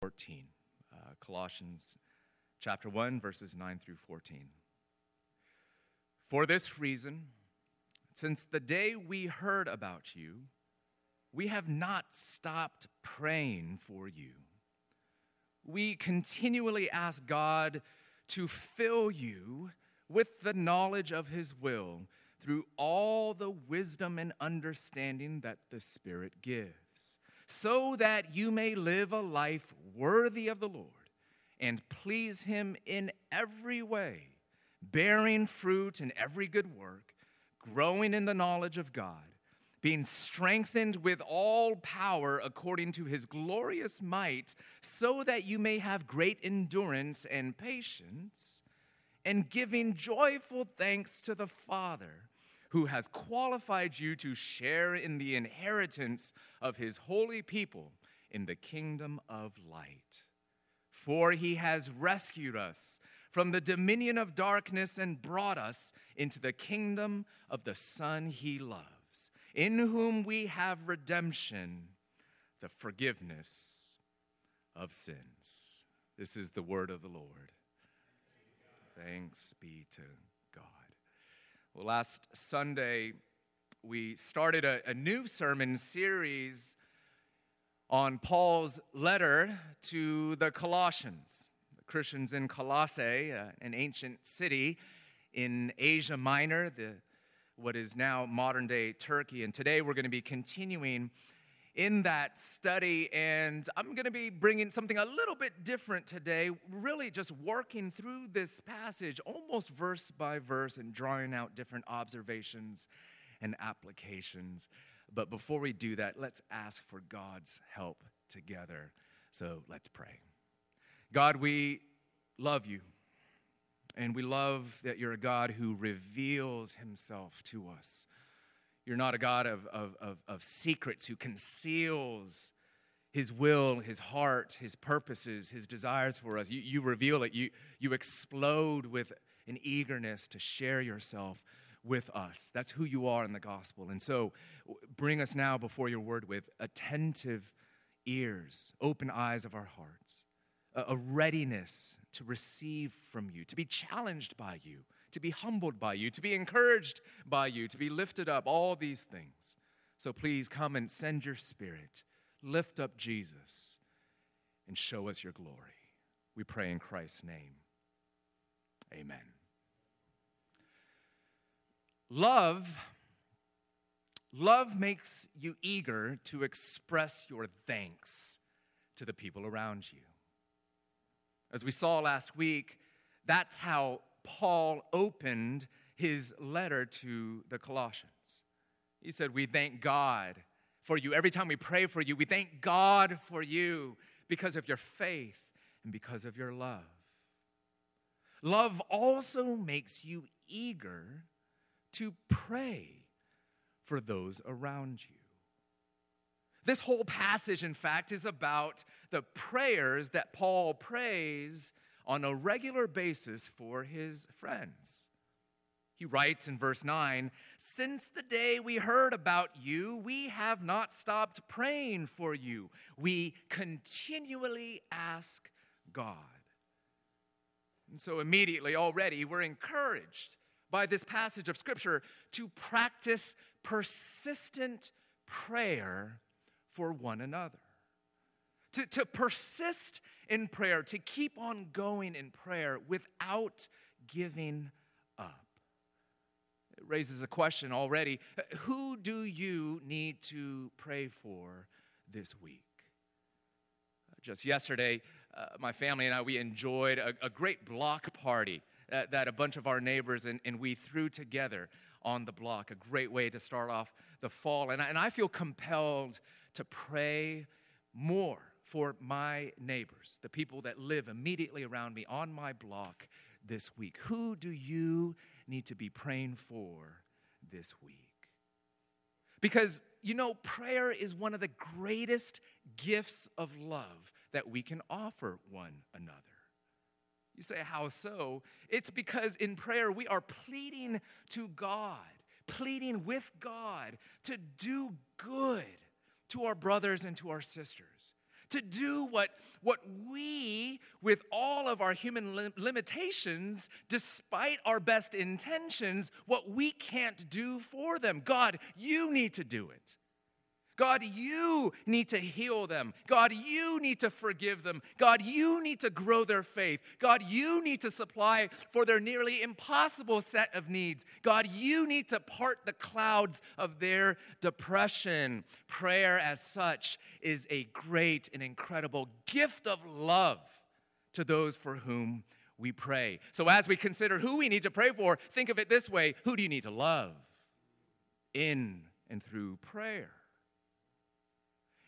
14. Uh, Colossians chapter 1, verses 9 through 14. For this reason, since the day we heard about you, we have not stopped praying for you. We continually ask God to fill you with the knowledge of His will through all the wisdom and understanding that the Spirit gives, so that you may live a life worthy of the Lord and please Him in every way, bearing fruit in every good work, growing in the knowledge of God, being strengthened with all power according to His glorious might, so that you may have great endurance and patience, and giving joyful thanks to the Father who has qualified you to share in the inheritance of his holy people in the kingdom of light. For he has rescued us from the dominion of darkness and brought us into the kingdom of the Son he loves, in whom we have redemption, the forgiveness of sins. This is the word of the Lord. Thanks be to. Well, last Sunday, we started a, a new sermon series on Paul's letter to the Colossians, the Christians in Colossae, uh, an ancient city in Asia Minor, the, what is now modern day Turkey. And today we're going to be continuing in that study, and I'm going to be bringing something a little bit different today, really just working through this passage almost verse by verse and drawing out different observations and applications. But before we do that, let's ask for God's help together. So let's pray. God, we love you. And we love that you're a God who reveals himself to us. You're not a God of, of, of, of secrets who conceals his will, his heart, his purposes, his desires for us. You, you reveal it. You, you explode with an eagerness to share yourself with us. That's who you are in the gospel. And so bring us now before your word with attentive ears, open eyes of our hearts, a, a readiness to receive from you, to be challenged by you to be humbled by you, to be encouraged by you, to be lifted up, all these things. So please come and send your spirit, lift up Jesus, and show us your glory. We pray in Christ's name. Amen. Love love makes you eager to express your thanks to the people around you. As we saw last week, that's how Paul opened his letter to the Colossians. He said, We thank God for you. Every time we pray for you, we thank God for you because of your faith and because of your love. Love also makes you eager to pray for those around you. This whole passage, in fact, is about the prayers that Paul prays on a regular basis for his friends. He writes in verse 9 Since the day we heard about you, we have not stopped praying for you. We continually ask God. And so, immediately, already, we're encouraged by this passage of Scripture to practice persistent prayer for one another to, to persist in prayer, to keep on going in prayer without giving up. It raises a question already who do you need to pray for this week? Just yesterday, uh, my family and I, we enjoyed a, a great block party uh, that a bunch of our neighbors and, and we threw together on the block. A great way to start off the fall. And I, and I feel compelled to pray more for my neighbors, the people that live immediately around me on my block this week? Who do you need to be praying for this week? Because, you know, prayer is one of the greatest gifts of love that we can offer one another. You say, how so? It's because in prayer we are pleading to God, pleading with God to do good to our brothers and to our sisters to do what, what we, with all of our human lim- limitations, despite our best intentions, what we can't do for them. God, you need to do it. God, you need to heal them. God, you need to forgive them. God, you need to grow their faith. God, you need to supply for their nearly impossible set of needs. God, you need to part the clouds of their depression. Prayer, as such, is a great and incredible gift of love to those for whom we pray. So, as we consider who we need to pray for, think of it this way who do you need to love in and through prayer?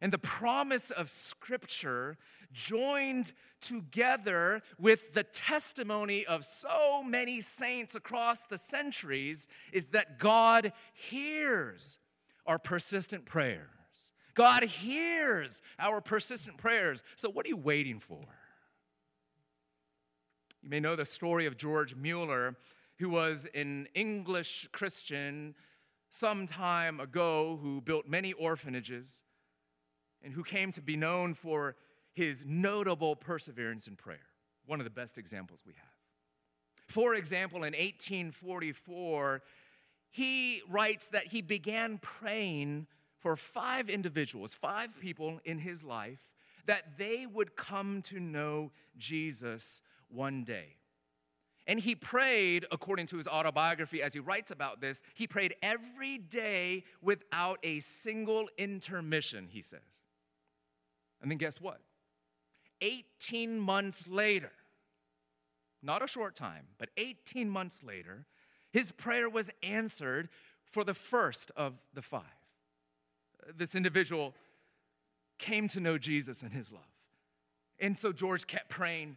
And the promise of Scripture, joined together with the testimony of so many saints across the centuries, is that God hears our persistent prayers. God hears our persistent prayers. So, what are you waiting for? You may know the story of George Mueller, who was an English Christian some time ago who built many orphanages and who came to be known for his notable perseverance in prayer. One of the best examples we have. For example, in 1844, he writes that he began praying for five individuals, five people in his life, that they would come to know Jesus one day. And he prayed, according to his autobiography, as he writes about this, he prayed every day without a single intermission, he says. And then guess what? 18 months later, not a short time, but 18 months later, his prayer was answered for the first of the five. This individual came to know Jesus and his love. And so George kept praying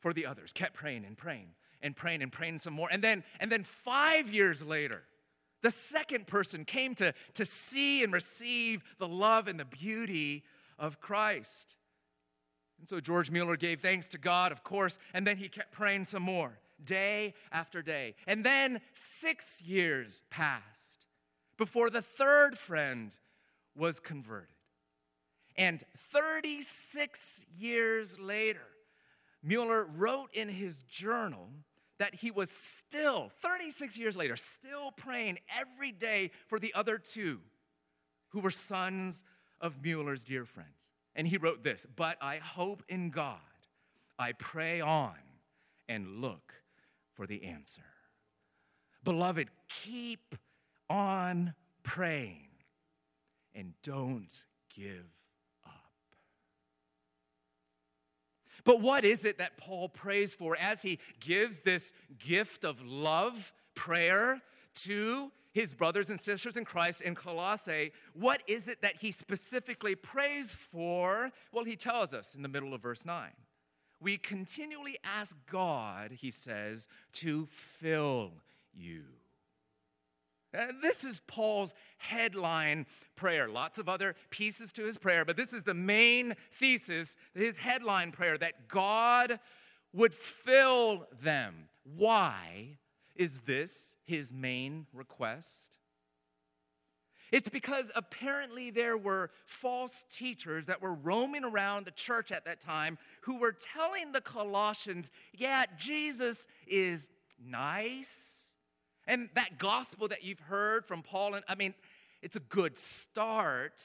for the others, kept praying and praying and praying and praying some more. And then, and then five years later, the second person came to, to see and receive the love and the beauty of Christ. And so George Mueller gave thanks to God, of course, and then he kept praying some more, day after day. And then six years passed before the third friend was converted. And 36 years later, Mueller wrote in his journal that he was still, 36 years later, still praying every day for the other two who were sons of Mueller's dear friends. And he wrote this But I hope in God, I pray on and look for the answer. Beloved, keep on praying and don't give up. But what is it that Paul prays for as he gives this gift of love, prayer, to his brothers and sisters in Christ in Colossae, what is it that he specifically prays for? Well, he tells us in the middle of verse 9. We continually ask God, he says, to fill you. Uh, this is Paul's headline prayer. Lots of other pieces to his prayer, but this is the main thesis, his headline prayer that God would fill them. Why? Is this his main request? It's because apparently there were false teachers that were roaming around the church at that time who were telling the Colossians, yeah, Jesus is nice. And that gospel that you've heard from Paul, and I mean, it's a good start.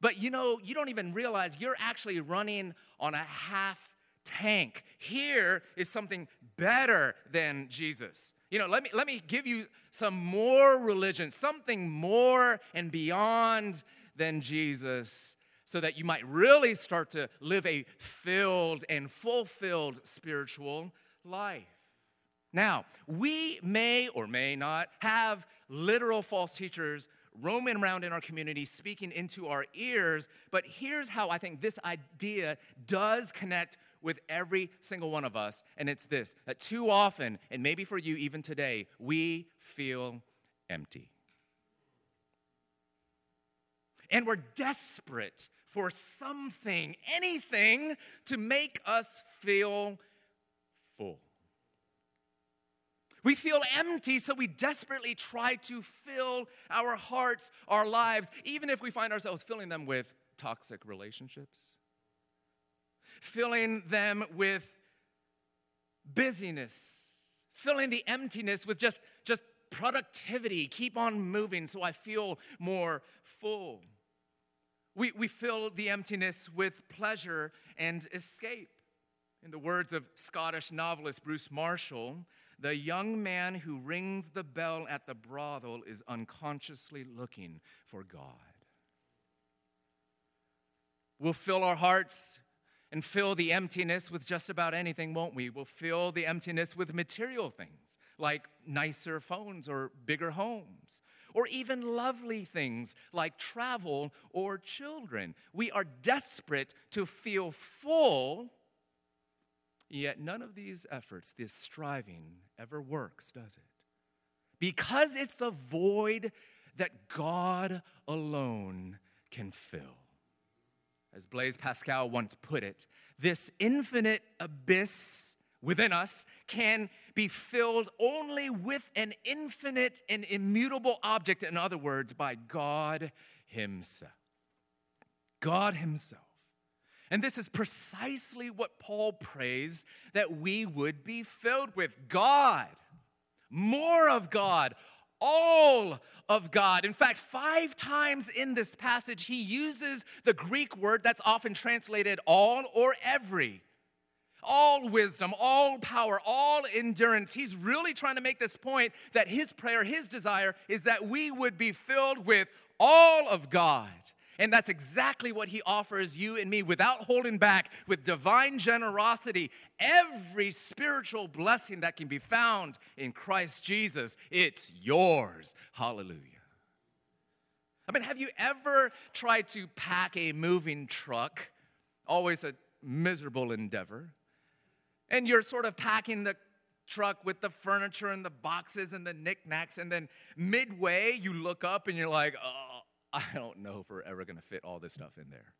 But you know, you don't even realize you're actually running on a half tank. Here is something better than Jesus. You know, let me, let me give you some more religion, something more and beyond than Jesus, so that you might really start to live a filled and fulfilled spiritual life. Now, we may or may not have literal false teachers roaming around in our community, speaking into our ears, but here's how I think this idea does connect with every single one of us, and it's this that too often, and maybe for you even today, we feel empty. And we're desperate for something, anything to make us feel full. We feel empty, so we desperately try to fill our hearts, our lives, even if we find ourselves filling them with toxic relationships, filling them with busyness, filling the emptiness with just, just productivity. Keep on moving so I feel more full. We, we fill the emptiness with pleasure and escape. In the words of Scottish novelist Bruce Marshall, the young man who rings the bell at the brothel is unconsciously looking for God. We'll fill our hearts and fill the emptiness with just about anything, won't we? We'll fill the emptiness with material things like nicer phones or bigger homes, or even lovely things like travel or children. We are desperate to feel full, yet none of these efforts, this striving, ever works, does it? Because it's a void that God alone can fill. As Blaise Pascal once put it, this infinite abyss within us can be filled only with an infinite and immutable object, in other words, by God Himself. God Himself. And this is precisely what Paul prays that we would be filled with God, more of God, all of God. In fact, five times in this passage, he uses the Greek word that's often translated all or every. All wisdom, all power, all endurance. He's really trying to make this point that his prayer, his desire is that we would be filled with all of God. And that's exactly what he offers you and me without holding back, with divine generosity. Every spiritual blessing that can be found in Christ Jesus, it's yours. Hallelujah. I mean, have you ever tried to pack a moving truck? Always a miserable endeavor. And you're sort of packing the truck with the furniture and the boxes and the knickknacks, and then midway you look up and you're like, oh, I don't know if we're ever going to fit all this stuff in there.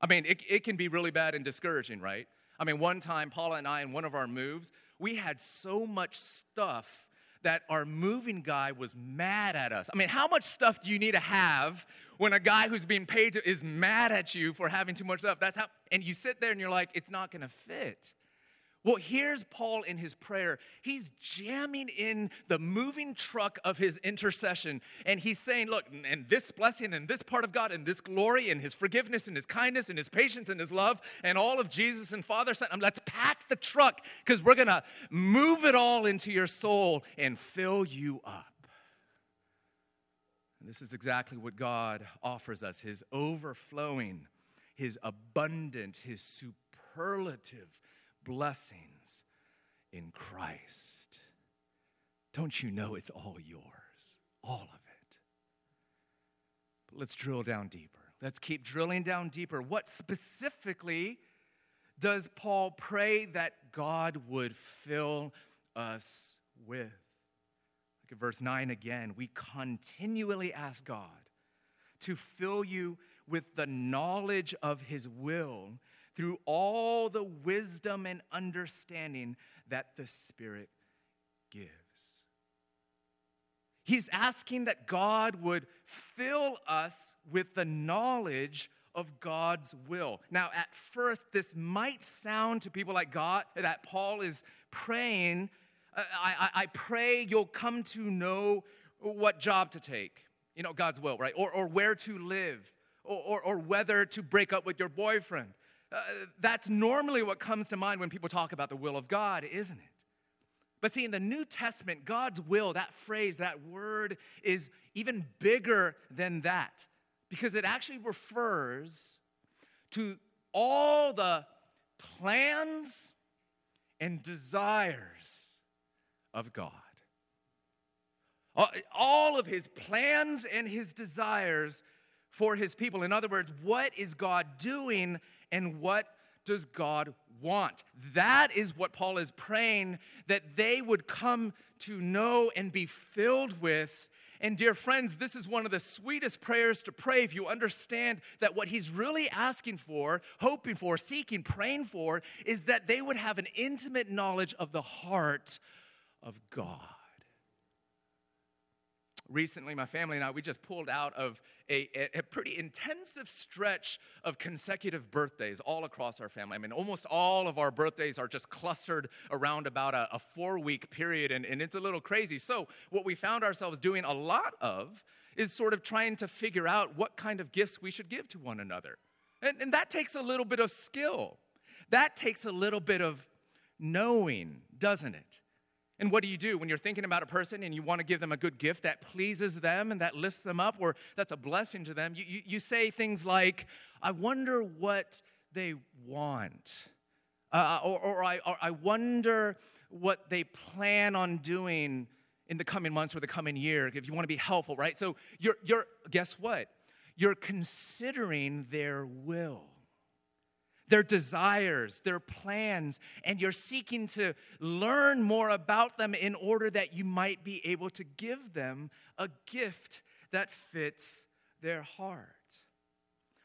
I mean, it, it can be really bad and discouraging, right? I mean, one time, Paula and I, in one of our moves, we had so much stuff that our moving guy was mad at us. I mean, how much stuff do you need to have when a guy who's being paid to, is mad at you for having too much stuff? That's how, and you sit there and you're like, it's not gonna fit. Well, here's Paul in his prayer. He's jamming in the moving truck of his intercession. And he's saying, Look, and this blessing and this part of God and this glory and his forgiveness and his kindness and his patience and his love and all of Jesus and Father, Son, um, let's pack the truck because we're going to move it all into your soul and fill you up. And this is exactly what God offers us his overflowing, his abundant, his superlative blessings in Christ. Don't you know it's all yours? All of it. But let's drill down deeper. Let's keep drilling down deeper. What specifically does Paul pray that God would fill us with? Look at verse 9 again. We continually ask God to fill you with the knowledge of his will through all the wisdom and understanding that the Spirit gives. He's asking that God would fill us with the knowledge of God's will. Now, at first, this might sound to people like God that Paul is praying. Uh, I, I, I pray you'll come to know what job to take, you know, God's will, right? Or, or where to live, or, or, or whether to break up with your boyfriend uh, that's normally what comes to mind when people talk about the will of God, isn't it? But see, in the New Testament, God's will, that phrase, that word is even bigger than that because it actually refers to all the plans and desires of God. All of his plans and his desires for his people. In other words, what is God doing and what does God want? That is what Paul is praying that they would come to know and be filled with. And, dear friends, this is one of the sweetest prayers to pray if you understand that what he's really asking for, hoping for, seeking, praying for is that they would have an intimate knowledge of the heart of God. Recently, my family and I, we just pulled out of a, a, pretty intensive stretch of consecutive birthdays all across our family. I mean, almost all of our birthdays are just clustered around about a, a four week period, and, and it's a little crazy. So, what we found ourselves doing a lot of is sort of trying to figure out what kind of gifts we should give to one another. And, and that takes a little bit of skill, that takes a little bit of knowing, doesn't it? And what do you do when you're thinking about a person and you want to give them a good gift that pleases them and that lifts them up or that's a blessing to them? You, you, you say things like, I wonder what they want. Uh, or, or, I, or I wonder what they plan on doing in the coming months or the coming year if you want to be helpful, right? So you're, you're guess what? You're considering their will their desires, their plans, and you're seeking to learn more about them in order that you might be able to give them a gift that fits their heart.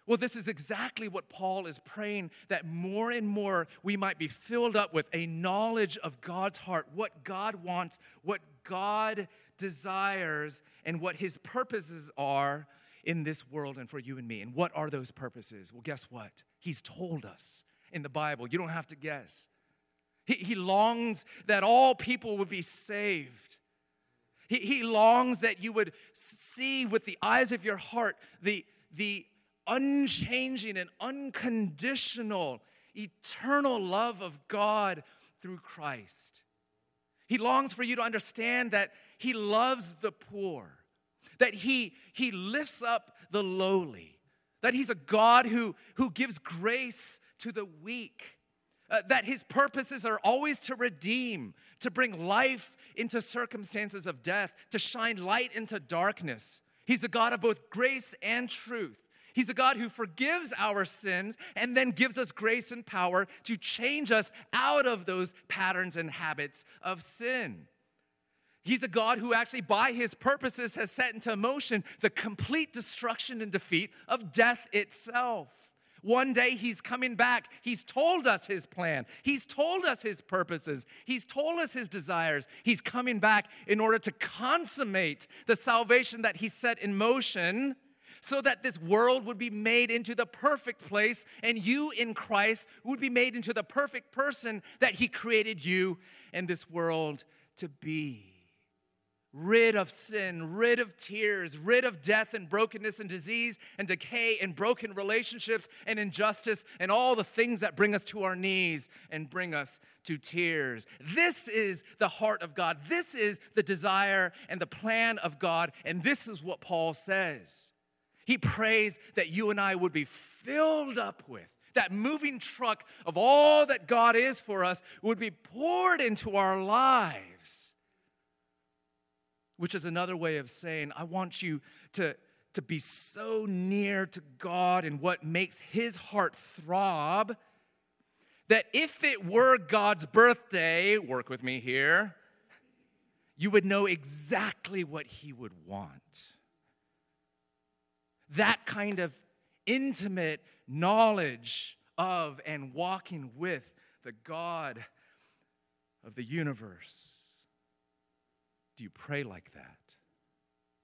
Well, this is exactly what Paul is praying that more and more we might be filled up with a knowledge of God's heart, what God wants, what God desires, and what his purposes are in this world and for you and me. And what are those purposes? Well, guess what? He's told us in the Bible. You don't have to guess. He, he longs that all people would be saved. He, he longs that you would see with the eyes of your heart the, the unchanging and unconditional, eternal love of God through Christ. He longs for you to understand that He loves the poor that he, he lifts up the lowly, that he's a God who, who gives grace to the weak, uh, that his purposes are always to redeem, to bring life into circumstances of death, to shine light into darkness. He's a God of both grace and truth. He's a God who forgives our sins and then gives us grace and power to change us out of those patterns and habits of sin. He's a God who actually, by his purposes, has set into motion the complete destruction and defeat of death itself. One day he's coming back. He's told us his plan. He's told us his purposes. He's told us his desires. He's coming back in order to consummate the salvation that he set in motion so that this world would be made into the perfect place and you in Christ would be made into the perfect person that he created you and this world to be rid of sin, rid of tears, rid of death and brokenness and disease and decay and broken relationships and injustice and all the things that bring us to our knees and bring us to tears. This is the heart of God. This is the desire and the plan of God. And this is what Paul says. He prays that you and I would be filled up with. That moving truck of all that God is for us would be poured into our lives which is another way of saying, I want you to, to be so near to God and what makes his heart throb that if it were God's birthday, work with me here, you would know exactly what he would want. That kind of intimate knowledge of and walking with the God of the universe. Do you pray like that?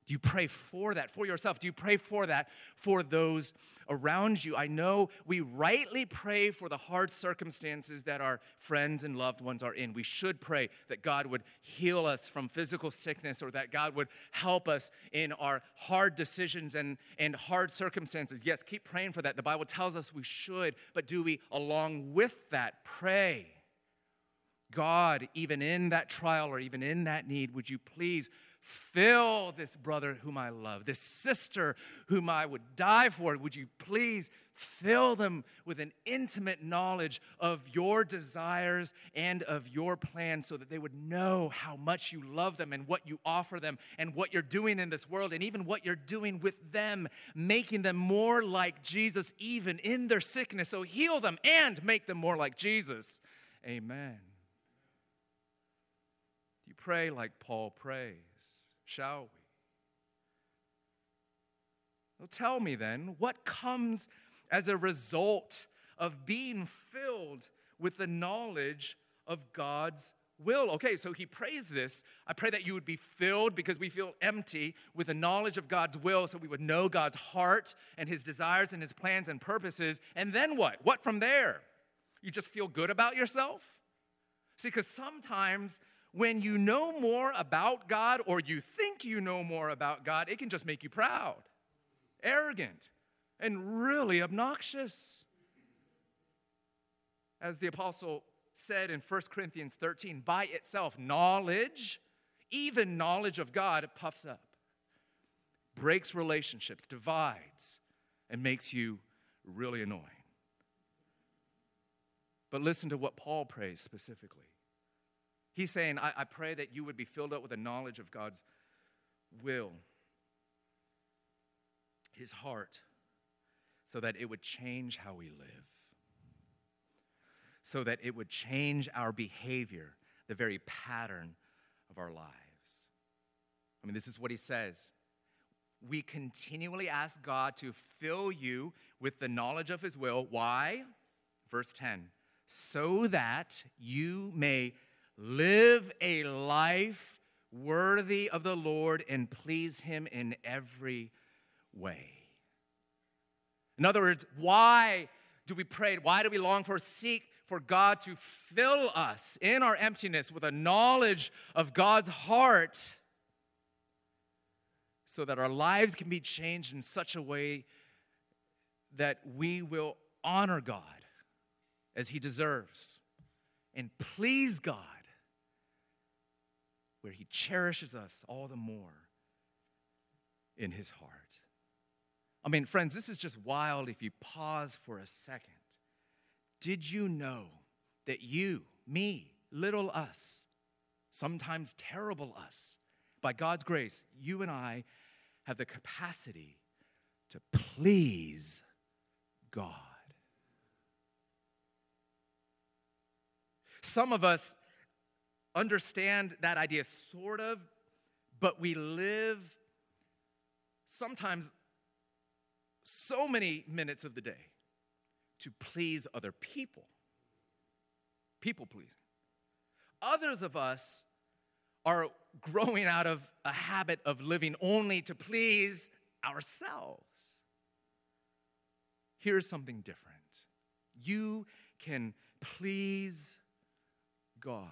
Do you pray for that for yourself? Do you pray for that for those around you? I know we rightly pray for the hard circumstances that our friends and loved ones are in. We should pray that God would heal us from physical sickness or that God would help us in our hard decisions and, and hard circumstances. Yes, keep praying for that. The Bible tells us we should, but do we, along with that, pray? God, even in that trial or even in that need, would you please fill this brother whom I love, this sister whom I would die for? Would you please fill them with an intimate knowledge of your desires and of your plans so that they would know how much you love them and what you offer them and what you're doing in this world and even what you're doing with them, making them more like Jesus even in their sickness. So heal them and make them more like Jesus. Amen pray like Paul prays, shall we? Well, tell me then, what comes as a result of being filled with the knowledge of God's will. Okay, so he prays this. I pray that you would be filled because we feel empty with the knowledge of God's will, so we would know God's heart and his desires and his plans and purposes. And then what? What from there? You just feel good about yourself? See, because sometimes when you know more about God or you think you know more about God, it can just make you proud, arrogant, and really obnoxious. As the apostle said in 1 Corinthians 13, by itself, knowledge, even knowledge of God, puffs up, breaks relationships, divides, and makes you really annoying. But listen to what Paul prays specifically. He's saying, I, I pray that you would be filled up with a knowledge of God's will, his heart, so that it would change how we live so that it would change our behavior, the very pattern of our lives. I mean, this is what he says. We continually ask God to fill you with the knowledge of his will. Why? Verse 10 so that you may live a life worthy of the Lord and please him in every way. In other words, why do we pray? Why do we long for, seek for God to fill us in our emptiness with a knowledge of God's heart so that our lives can be changed in such a way that we will honor God as He deserves and please God where He cherishes us all the more in His heart. I mean, friends, this is just wild if you pause for a second. Did you know that you, me, little us, sometimes terrible us, by God's grace, you and I have the capacity to please God? Some of us understand that idea, sort of, but we live sometimes so many minutes of the day to please other people. People pleasing. Others of us are growing out of a habit of living only to please ourselves. Here's something different you can please God,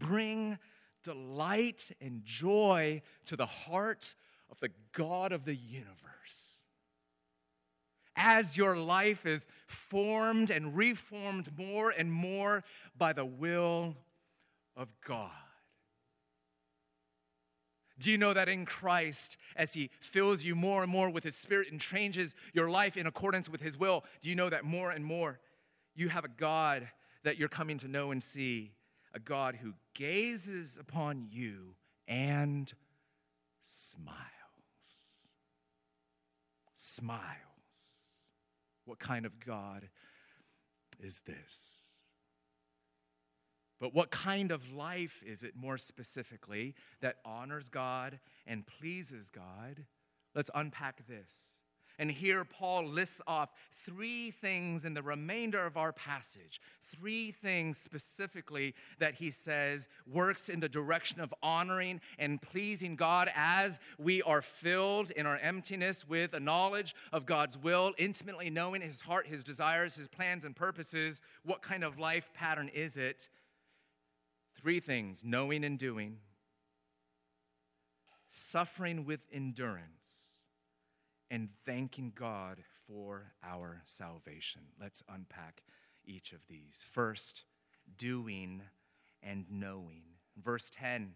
bring delight and joy to the heart of the God of the universe as your life is formed and reformed more and more by the will of God. Do you know that in Christ, as He fills you more and more with His Spirit and changes your life in accordance with His will, do you know that more and more you have a God that you're coming to know and see? A God who gazes upon you and smiles. Smiles. What kind of God is this? But what kind of life is it, more specifically, that honors God and pleases God? Let's unpack this. And here Paul lists off three things in the remainder of our passage. Three things specifically that he says works in the direction of honoring and pleasing God as we are filled in our emptiness with a knowledge of God's will, intimately knowing his heart, his desires, his plans, and purposes. What kind of life pattern is it? Three things knowing and doing, suffering with endurance and thanking God for our salvation. Let's unpack each of these. First, doing and knowing. Verse 10,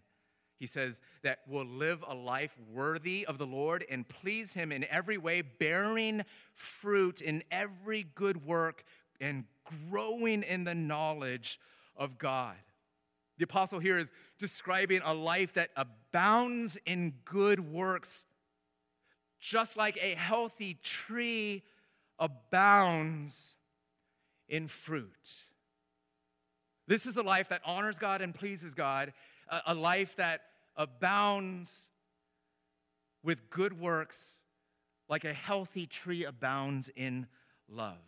he says that we'll live a life worthy of the Lord and please Him in every way, bearing fruit in every good work and growing in the knowledge of God. The apostle here is describing a life that abounds in good works just like a healthy tree abounds in fruit. This is a life that honors God and pleases God, a, life that abounds with good works, like a healthy tree abounds in love.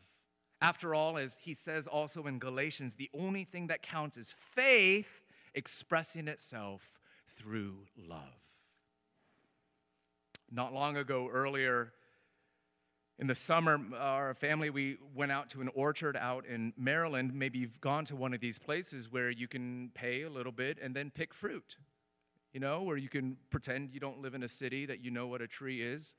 After all, as he says also in Galatians, the only thing that counts is faith expressing itself through love. Not long ago, earlier in the summer, our family, we went out to an orchard out in Maryland. Maybe you've gone to one of these places where you can pay a little bit and then pick fruit, you know, where you can pretend you don't live in a city, that you know what a tree is.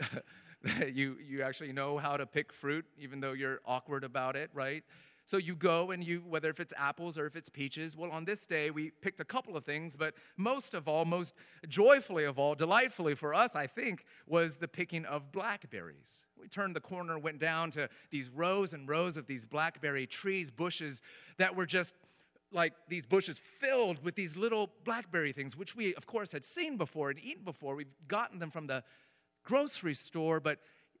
you, you actually know how to pick fruit, even though you're awkward about it, right? So you go and you, whether if it's apples or if it's peaches, well, on this day we picked a couple of things, but most of all, most joyfully of all, delightfully for us, I think, was the picking of blackberries. We turned the corner, went down to these rows and rows of these blackberry trees, bushes that were just like these bushes filled with these little blackberry things, which we, of course, had seen before and eaten before. We've gotten them from the grocery store, but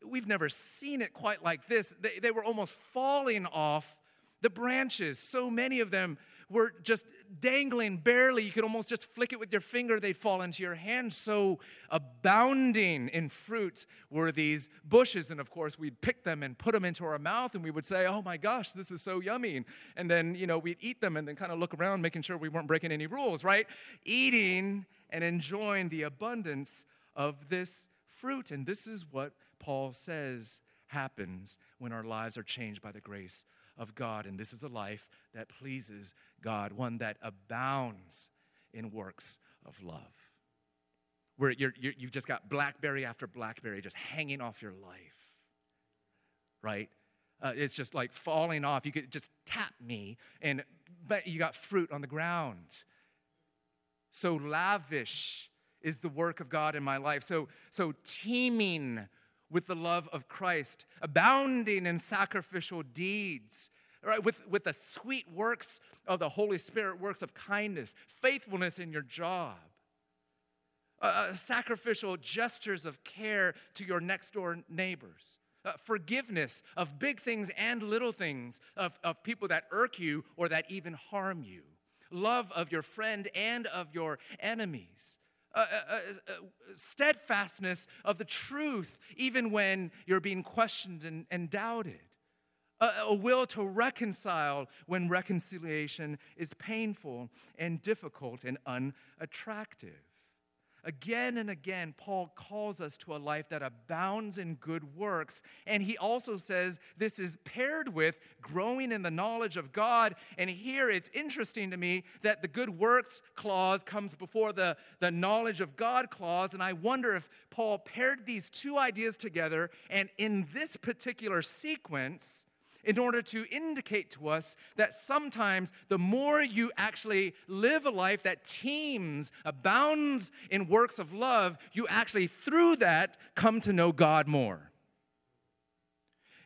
we've never seen it quite like this. They, they were almost falling off the branches, so many of them were just dangling barely. You could almost just flick it with your finger, they'd fall into your hand. So abounding in fruit were these bushes. And of course, we'd pick them and put them into our mouth, and we would say, Oh my gosh, this is so yummy. And then, you know, we'd eat them and then kind of look around, making sure we weren't breaking any rules, right? Eating and enjoying the abundance of this fruit. And this is what Paul says happens when our lives are changed by the grace of God. And this is a life that pleases God, one that abounds in works of love. Where you have just got blackberry after blackberry just hanging off your life, right? Uh, it's just like falling off. You could just tap me, and but you got fruit on the ground. So lavish is the work of God in my life. So so teeming with the love of Christ, abounding in sacrificial deeds, right? With, with the sweet works of the Holy Spirit, works of kindness, faithfulness in your job, uh, uh sacrificial gestures of care to your next door neighbors. Uh, forgiveness of big things and little things, of, of people that irk you or that even harm you, love of your friend and of your enemies, uh, steadfastness of the truth, even when you're being questioned and, and doubted. A, a will to reconcile when reconciliation is painful and difficult and unattractive. Again and again, Paul calls us to a life that abounds in good works. And he also says this is paired with growing in the knowledge of God. And here it's interesting to me that the good works clause comes before the, the knowledge of God clause. And I wonder if Paul paired these two ideas together. And in this particular sequence, in order to indicate to us that sometimes the more you actually live a life that teems, abounds in works of love, you actually, through that, come to know God more.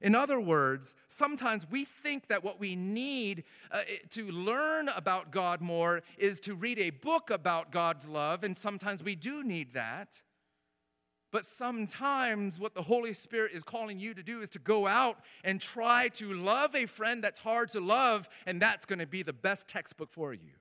In other words, sometimes we think that what we need uh, to learn about God more is to read a book about God's love, and sometimes we do need that. But sometimes what the Holy Spirit is calling you to do is to go out and try to love a friend that's hard to love, and that's going to be the best textbook for you.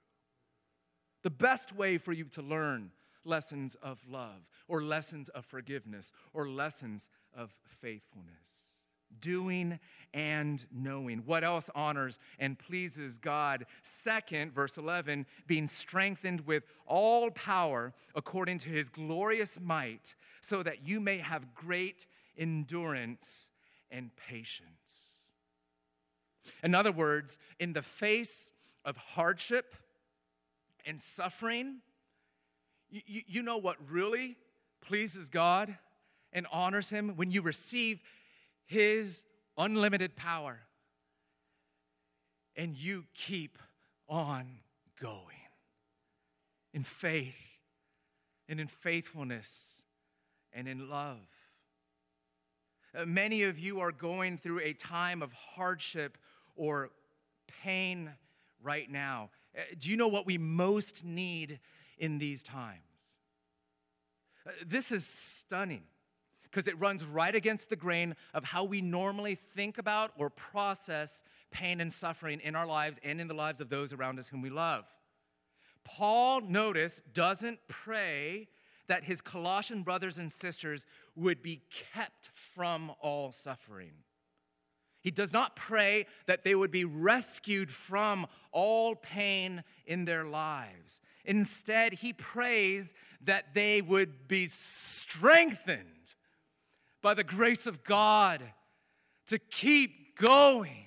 The best way for you to learn lessons of love, or lessons of forgiveness, or lessons of faithfulness doing and knowing. What else honors and pleases God? Second, verse 11, being strengthened with all power according to his glorious might, so that you may have great endurance and patience. In other words, in the face of hardship and suffering, you, you, know what really pleases God and honors Him? When you receive his unlimited power. And you keep on going in faith and in faithfulness and in love. Uh, many of you are going through a time of hardship or pain right now. Uh, do you know what we most need in these times? Uh, this is stunning because it runs right against the grain of how we normally think about or process pain and suffering in our lives and in the lives of those around us whom we love. Paul, notice, doesn't pray that his Colossian brothers and sisters would be kept from all suffering. He does not pray that they would be rescued from all pain in their lives. Instead, he prays that they would be strengthened by the grace of God to keep going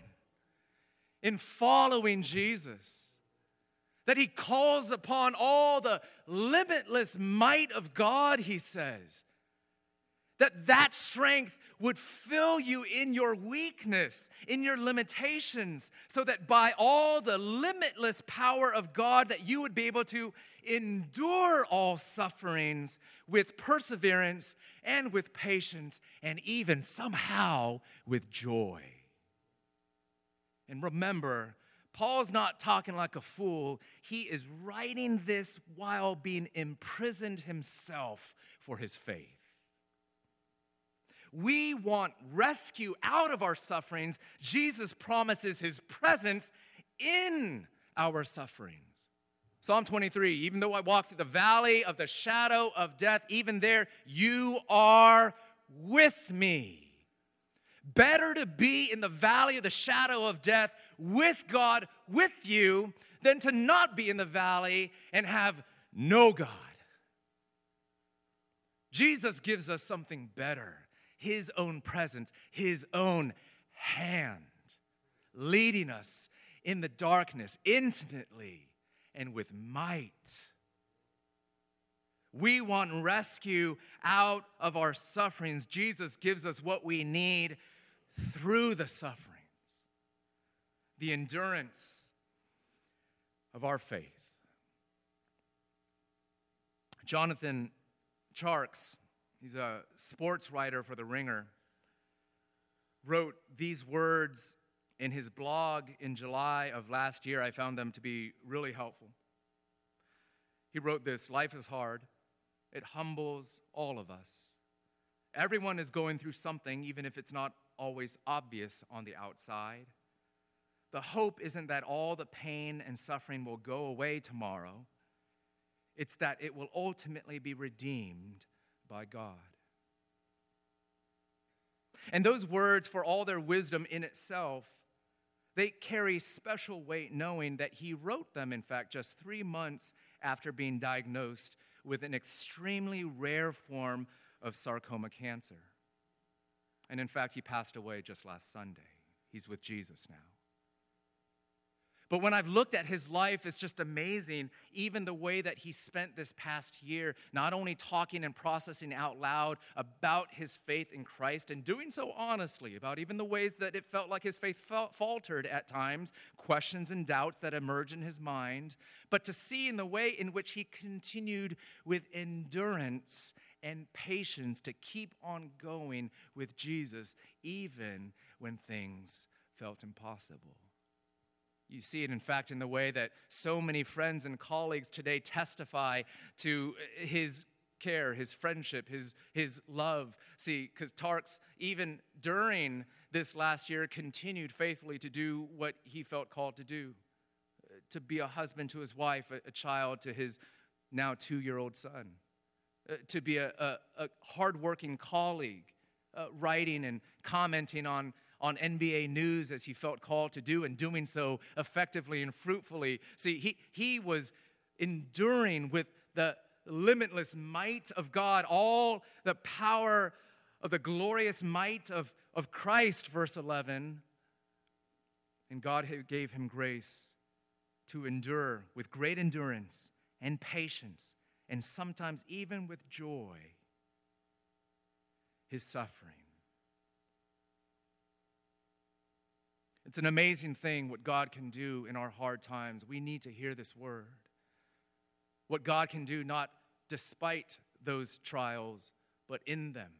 in following Jesus. That he calls upon all the limitless might of God, he says. That that strength would fill you in your weakness, in your limitations, so that by all the limitless power of God that you would be able to endure all sufferings with perseverance and with patience and even somehow with joy. And remember, Paul's not talking like a fool. He is writing this while being imprisoned himself for his faith. We want rescue out of our sufferings. Jesus promises his presence in our sufferings. Psalm 23 Even though I walk through the valley of the shadow of death, even there you are with me. Better to be in the valley of the shadow of death with God with you than to not be in the valley and have no God. Jesus gives us something better his own presence, His own hand, leading us in the darkness intimately and with might. We want rescue out of our sufferings. Jesus gives us what we need through the sufferings, the endurance of our faith. Jonathan Tjarks, he's a sports writer for The Ringer, wrote these words in his blog in July of last year. I found them to be really helpful. He wrote this Life is hard, it humbles all of us. Everyone is going through something, even if it's not always obvious on the outside. The hope isn't that all the pain and suffering will go away tomorrow. It's that it will ultimately be redeemed by God. And those words, for all their wisdom in itself, they carry special weight knowing that he wrote them, in fact, just three months after being diagnosed with an extremely rare form of sarcoma cancer. And in fact, he passed away just last Sunday. He's with Jesus now. But when I've looked at his life, it's just amazing, even the way that he spent this past year, not only talking and processing out loud about his faith in Christ and doing so honestly about even the ways that it felt like his faith faltered at times, questions and doubts that emerge in his mind, but to see in the way in which he continued with endurance and patience to keep on going with Jesus, even when things felt impossible. You see it, in fact, in the way that so many friends and colleagues today testify to his care, his friendship, his, his love. See, because Tjarks, even during this last year, continued faithfully to do what he felt called to do to be a husband to his wife, a, a child to his now two year old son, uh, to be a, a, a hardworking colleague, uh, writing and commenting on on NBA News as he felt called to do and doing so effectively and fruitfully. See, he, he was enduring with the limitless might of God, all the power of the glorious might of, of Christ, verse 11. And God gave him grace to endure with great endurance and patience, and sometimes even with joy, his suffering. It's an amazing thing what God can do in our hard times. We need to hear this word. What God can do, not despite those trials, but in them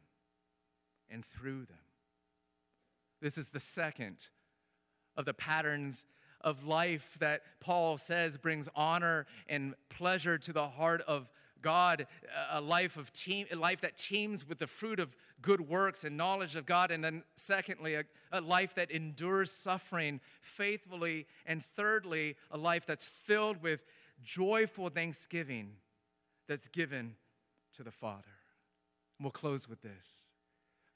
and through them. This is the second of the patterns of life that Paul says brings honor and pleasure to the heart of God, a life of team, a life that teems with the fruit of good works and knowledge of God, and then secondly, a, a life that endures suffering faithfully, and thirdly, a life that's filled with joyful thanksgiving that's given to the Father. And we'll close with this.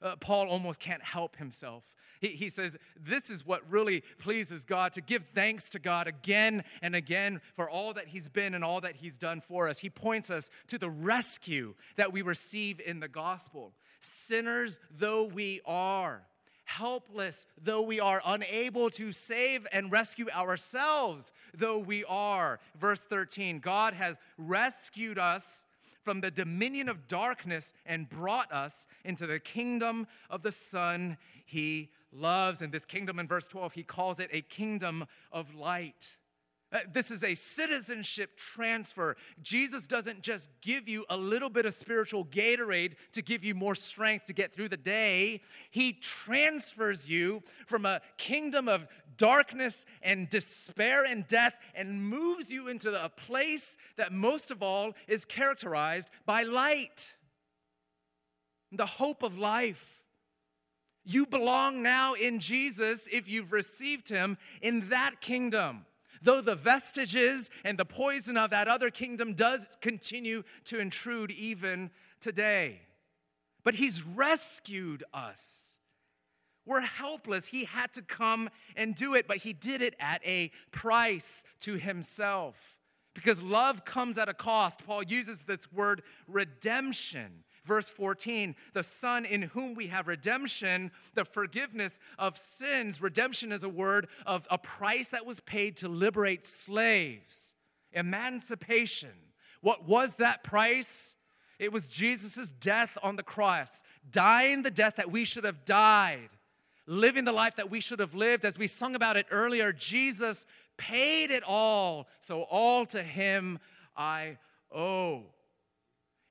Uh, Paul almost can't help himself. He, he says, This is what really pleases God to give thanks to God again and again for all that He's been and all that He's done for us. He points us to the rescue that we receive in the gospel. Sinners though we are, helpless though we are, unable to save and rescue ourselves though we are. Verse 13 God has rescued us from the dominion of darkness and brought us into the kingdom of the Son he loves. And this kingdom, in verse 12, he calls it a kingdom of light. Uh, this is a citizenship transfer. Jesus doesn't just give you a little bit of spiritual Gatorade to give you more strength to get through the day. He transfers you from a kingdom of darkness and despair and death and moves you into a place that most of all is characterized by light, the hope of life. You belong now in Jesus if you've received him in that kingdom though the vestiges and the poison of that other kingdom does continue to intrude even today. But he's rescued us. We're helpless. He had to come and do it, but he did it at a price to himself. Because love comes at a cost. Paul uses this word redemption Verse 14, the Son in whom we have redemption, the forgiveness of sins. Redemption is a word of a price that was paid to liberate slaves, emancipation. What was that price? It was Jesus' death on the cross, dying the death that we should have died, living the life that we should have lived. As we sung about it earlier, Jesus paid it all, so all to him I owe.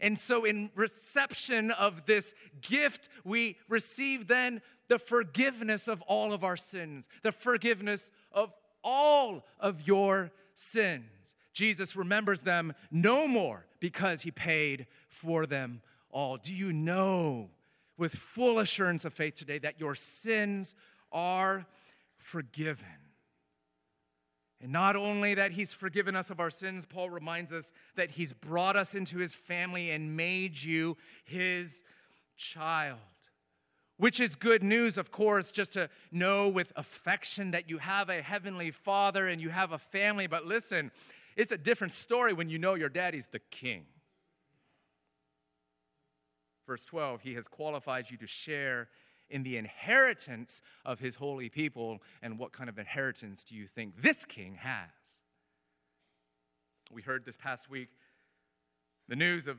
And so, in reception of this gift, we receive then the forgiveness of all of our sins, the forgiveness of all of your sins. Jesus remembers them no more because he paid for them all. Do you know with full assurance of faith today that your sins are forgiven? And not only that he's forgiven us of our sins, Paul reminds us that he's brought us into his family and made you his child. Which is good news, of course, just to know with affection that you have a heavenly father and you have a family. But listen, it's a different story when you know your daddy's the king. Verse 12, he has qualified you to share in the inheritance of his holy people. And what kind of inheritance do you think this king has? We heard this past week the news of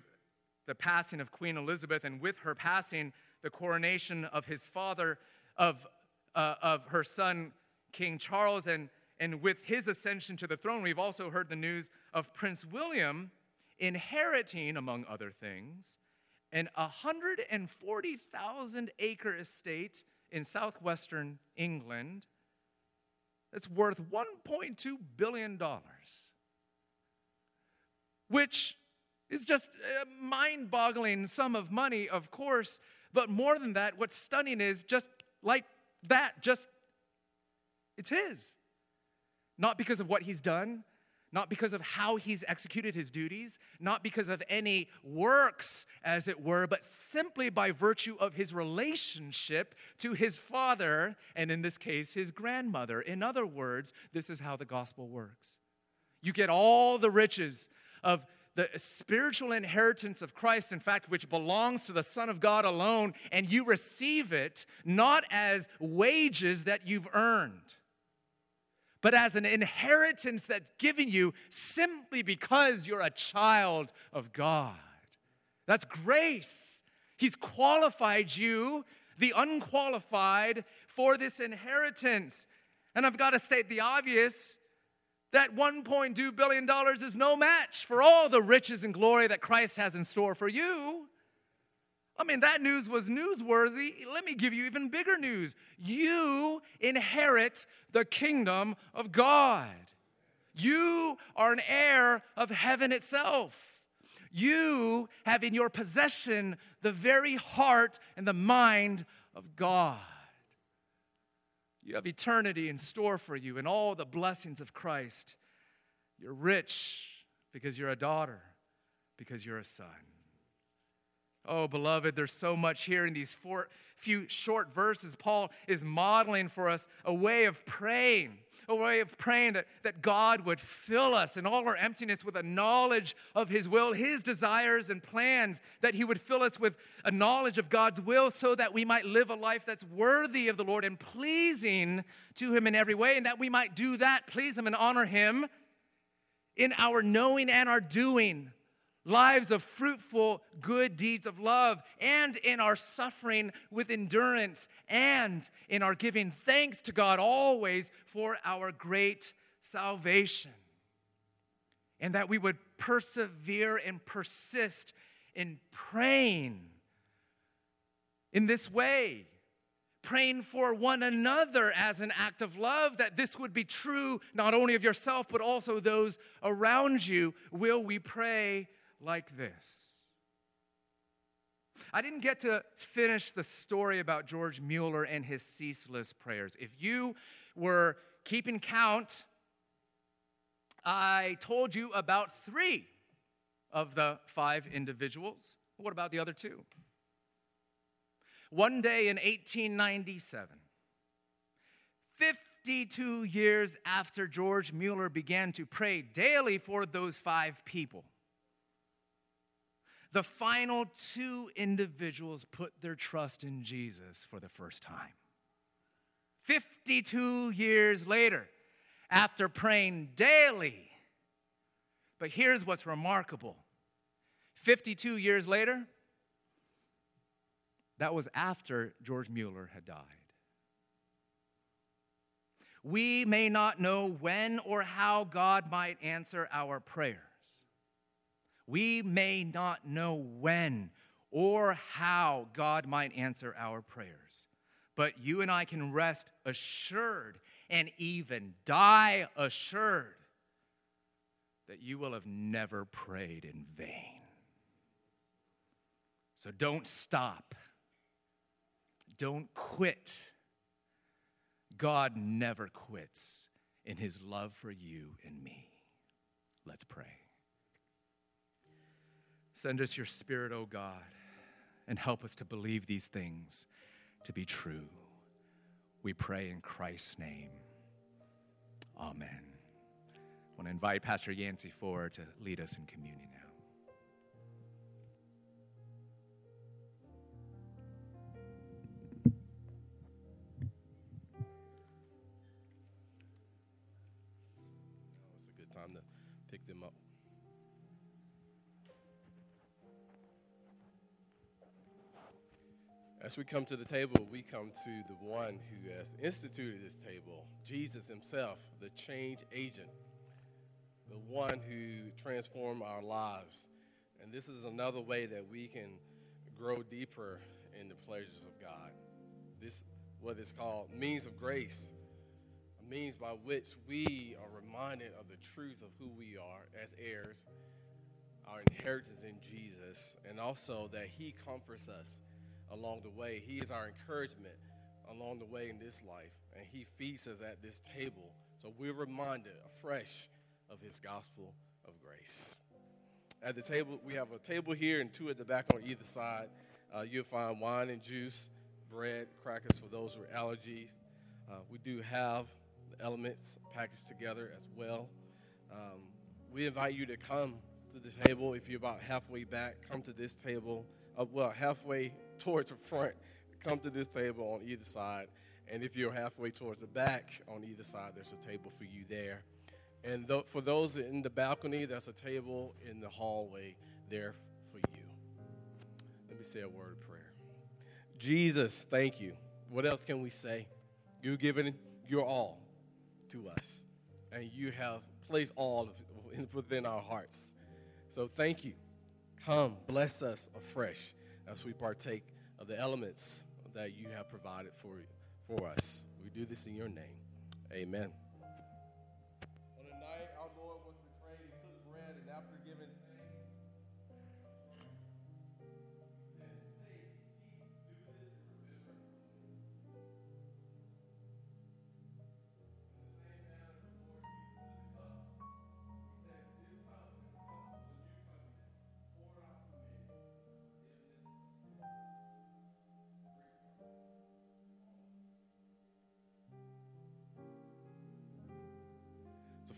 the passing of Queen Elizabeth, and with her passing, the coronation of his father, of, uh, of her son, King Charles, and, and with his ascension to the throne, we've also heard the news of Prince William inheriting, among other things, an 140,000 acre estate in southwestern England that's worth $1.2 billion, which is just uh, a mind boggling sum of money, of course. But more than that, what's stunning is just like that, just it's his. Not because of what he's done, not because of how he's executed his duties, not because of any works, as it were, but simply by virtue of his relationship to his father, and in this case, his grandmother. In other words, this is how the gospel works. You get all the riches of the spiritual inheritance of Christ, in fact, which belongs to the Son of God alone, and you receive it not as wages that you've earned but as an inheritance that's given you simply because you're a child of God. That's grace. He's qualified you, the unqualified, for this inheritance. And I've got to state the obvious that $1.2 billion is no match for all the riches and glory that Christ has in store for you. I mean, that news was newsworthy. Let me give you even bigger news. You inherit the kingdom of God. You are an heir of heaven itself. You have in your possession the very heart and the mind of God. You have eternity in store for you and all the blessings of Christ. You're rich because you're a daughter, because you're a son. Oh, beloved, there's so much here in these four, few short verses. Paul is modeling for us a way of praying, a way of praying that, that God would fill us in all our emptiness with a knowledge of His will, His desires and plans, that He would fill us with a knowledge of God's will so that we might live a life that's worthy of the Lord and pleasing to Him in every way, and that we might do that, please Him, and honor Him in our knowing and our doing lives of fruitful good deeds of love, and in our suffering with endurance, and in our giving thanks to God always for our great salvation. And that we would persevere and persist in praying in this way. Praying for one another as an act of love, that this would be true not only of yourself, but also those around you. Will we pray like this. I didn't get to finish the story about George Mueller and his ceaseless prayers. If you were keeping count, I told you about three of the five individuals. What about the other two? One day in 1897, 52 years after George Mueller began to pray daily for those five people, the final two individuals put their trust in Jesus for the first time. 52 years later, after praying daily. But here's what's remarkable 52 years later, that was after George Mueller had died. We may not know when or how God might answer our prayers. We may not know when or how God might answer our prayers, but you and I can rest assured and even die assured that you will have never prayed in vain. So don't stop. Don't quit. God never quits in his love for you and me. Let's pray. Send us your Spirit, O God, and help us to believe these things to be true. We pray in Christ's name. Amen. I want to invite Pastor Yancey forward to lead us in communion now. As we come to the table, we come to the one who has instituted this table, Jesus himself, the change agent, the one who transformed our lives. And this is another way that we can grow deeper in the pleasures of God. This what is called means of grace, a means by which we are reminded of the truth of who we are as heirs, our inheritance in Jesus, and also that he comforts us along the way. He is our encouragement along the way in this life, and He feeds us at this table. So we're reminded afresh of His gospel of grace. At the table, we have a table here and two at the back on either side. Uh, you'll find wine and juice, bread, crackers for those with allergies. Uh, we do have the elements packaged together as well. Um, we invite you to come to the table. If you're about halfway back, come to this table. Uh, well, halfway towards the front, come to this table on either side. And if you're halfway towards the back, on either side, there's a table for you there. And th- for those in the balcony, there's a table in the hallway there for you. Let me say a word of prayer. Jesus, thank you. What else can we say? You've given your all to us, and you have placed all within our hearts. So thank you. Come, bless us afresh as we partake of the elements that you have provided for, for us. We do this in your name. Amen.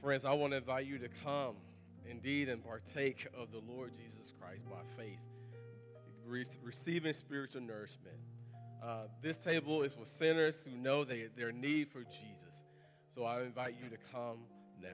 Friends, I want to invite you to come indeed and partake of the Lord Jesus Christ by faith, re- receiving spiritual nourishment. Uh, this table is for sinners who know they, their need for Jesus. So I invite you to come now.